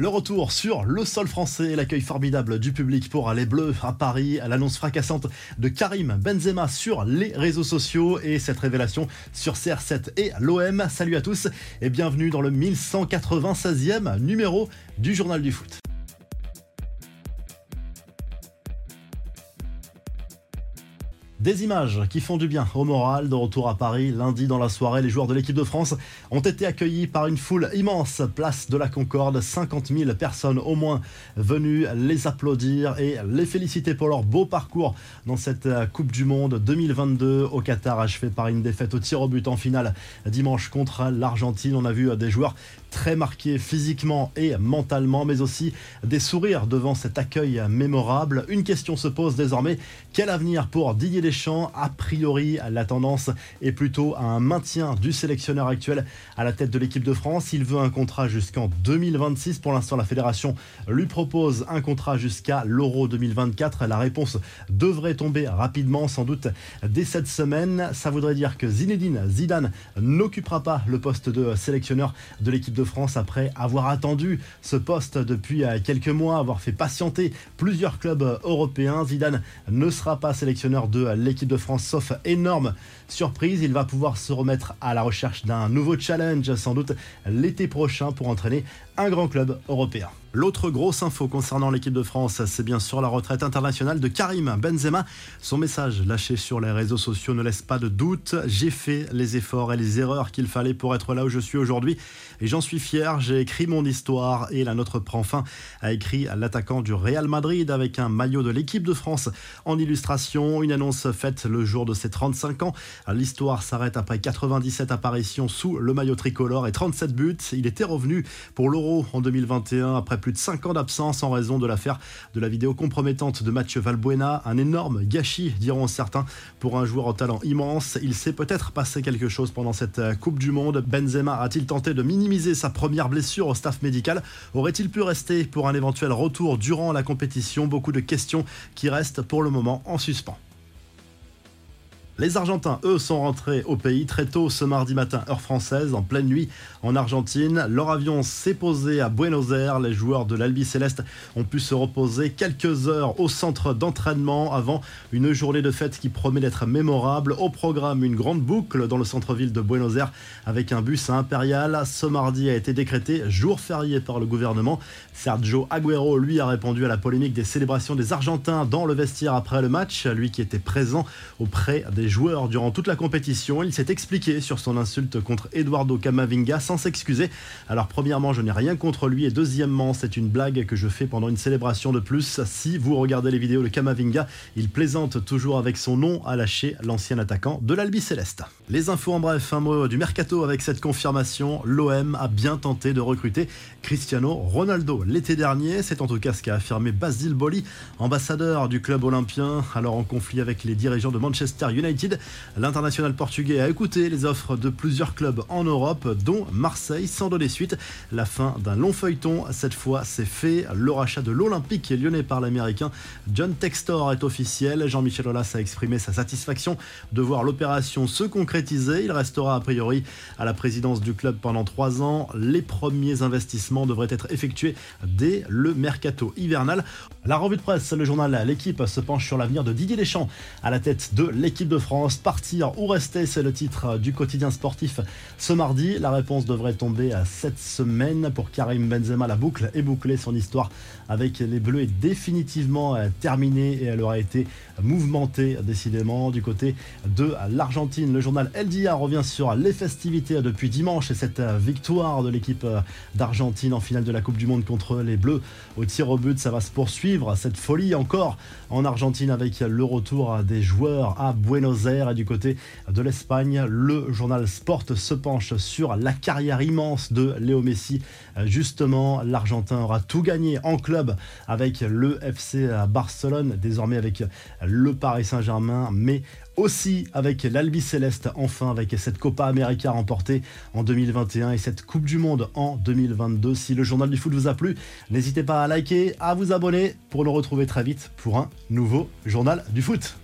Le retour sur le sol français l'accueil formidable du public pour les Bleus à Paris, l'annonce fracassante de Karim Benzema sur les réseaux sociaux et cette révélation sur CR7 et l'OM. Salut à tous et bienvenue dans le 1196e numéro du Journal du Foot. Des images qui font du bien au moral. De retour à Paris, lundi dans la soirée, les joueurs de l'équipe de France ont été accueillis par une foule immense. Place de la Concorde, 50 000 personnes au moins venues les applaudir et les féliciter pour leur beau parcours dans cette Coupe du Monde 2022 au Qatar, achevé par une défaite au tir au but en finale dimanche contre l'Argentine. On a vu des joueurs très marqués physiquement et mentalement, mais aussi des sourires devant cet accueil mémorable. Une question se pose désormais quel avenir pour Didier Deschamps? A priori, la tendance est plutôt à un maintien du sélectionneur actuel à la tête de l'équipe de France. Il veut un contrat jusqu'en 2026. Pour l'instant, la fédération lui propose un contrat jusqu'à l'Euro 2024. La réponse devrait tomber rapidement, sans doute dès cette semaine. Ça voudrait dire que Zinedine Zidane n'occupera pas le poste de sélectionneur de l'équipe de France après avoir attendu ce poste depuis quelques mois, avoir fait patienter plusieurs clubs européens. Zidane ne sera pas sélectionneur de l'équipe de France, sauf énorme surprise. Il va pouvoir se remettre à la recherche d'un nouveau challenge, sans doute l'été prochain, pour entraîner un grand club européen. L'autre grosse info concernant l'équipe de France, c'est bien sûr la retraite internationale de Karim Benzema. Son message lâché sur les réseaux sociaux ne laisse pas de doute. J'ai fait les efforts et les erreurs qu'il fallait pour être là où je suis aujourd'hui et j'en suis fier. J'ai écrit mon histoire et la nôtre prend fin, a écrit l'attaquant du Real Madrid avec un maillot de l'équipe de France en illustration. Une annonce faite le jour de ses 35 ans. L'histoire s'arrête après 97 apparitions sous le maillot tricolore et 37 buts. Il était revenu pour l'Euro en 2021 après plus de 5 ans d'absence en raison de l'affaire de la vidéo compromettante de Mathieu Valbuena. Un énorme gâchis, diront certains, pour un joueur au talent immense. Il s'est peut-être passé quelque chose pendant cette euh, Coupe du Monde. Benzema a-t-il tenté de minimiser sa première blessure au staff médical? Aurait-il pu rester pour un éventuel retour durant la compétition? Beaucoup de questions qui restent pour le moment en suspens. Les Argentins, eux, sont rentrés au pays très tôt ce mardi matin, heure française, en pleine nuit en Argentine. Leur avion s'est posé à Buenos Aires. Les joueurs de l'Albi Céleste ont pu se reposer quelques heures au centre d'entraînement avant une journée de fête qui promet d'être mémorable. Au programme, une grande boucle dans le centre-ville de Buenos Aires avec un bus impérial. Ce mardi a été décrété jour férié par le gouvernement. Sergio Agüero, lui, a répondu à la polémique des célébrations des Argentins dans le vestiaire après le match. Lui qui était présent auprès des joueur durant toute la compétition. Il s'est expliqué sur son insulte contre Eduardo Camavinga sans s'excuser. Alors premièrement, je n'ai rien contre lui et deuxièmement, c'est une blague que je fais pendant une célébration de plus. Si vous regardez les vidéos de Camavinga, il plaisante toujours avec son nom à lâcher l'ancien attaquant de l'Albi Céleste. Les infos en bref, un mot du mercato avec cette confirmation. L'OM a bien tenté de recruter Cristiano Ronaldo l'été dernier. C'est en tout cas ce qu'a affirmé Basile Boli, ambassadeur du club olympien, alors en conflit avec les dirigeants de Manchester United L'international portugais a écouté les offres de plusieurs clubs en Europe, dont Marseille, sans donner suite. La fin d'un long feuilleton, cette fois c'est fait. Le rachat de l'Olympique lyonnais par l'américain John Textor est officiel. Jean-Michel Aulas a exprimé sa satisfaction de voir l'opération se concrétiser. Il restera a priori à la présidence du club pendant trois ans. Les premiers investissements devraient être effectués dès le mercato hivernal. La revue de presse, le journal L'équipe se penche sur l'avenir de Didier Deschamps à la tête de l'équipe de France. Partir ou rester, c'est le titre du quotidien sportif ce mardi. La réponse devrait tomber à cette semaine pour Karim Benzema. La boucle est bouclée. Son histoire avec les Bleus est définitivement terminée et elle aura été mouvementée décidément du côté de l'Argentine. Le journal LDA revient sur les festivités depuis dimanche et cette victoire de l'équipe d'Argentine en finale de la Coupe du Monde contre les Bleus au tir au but. Ça va se poursuivre cette folie encore en Argentine avec le retour des joueurs à Buenos et du côté de l'Espagne, le journal Sport se penche sur la carrière immense de Léo Messi. Justement, l'Argentin aura tout gagné en club avec le FC Barcelone, désormais avec le Paris Saint-Germain, mais aussi avec l'Albi Céleste, enfin avec cette Copa América remportée en 2021 et cette Coupe du Monde en 2022. Si le journal du foot vous a plu, n'hésitez pas à liker, à vous abonner pour nous retrouver très vite pour un nouveau journal du foot.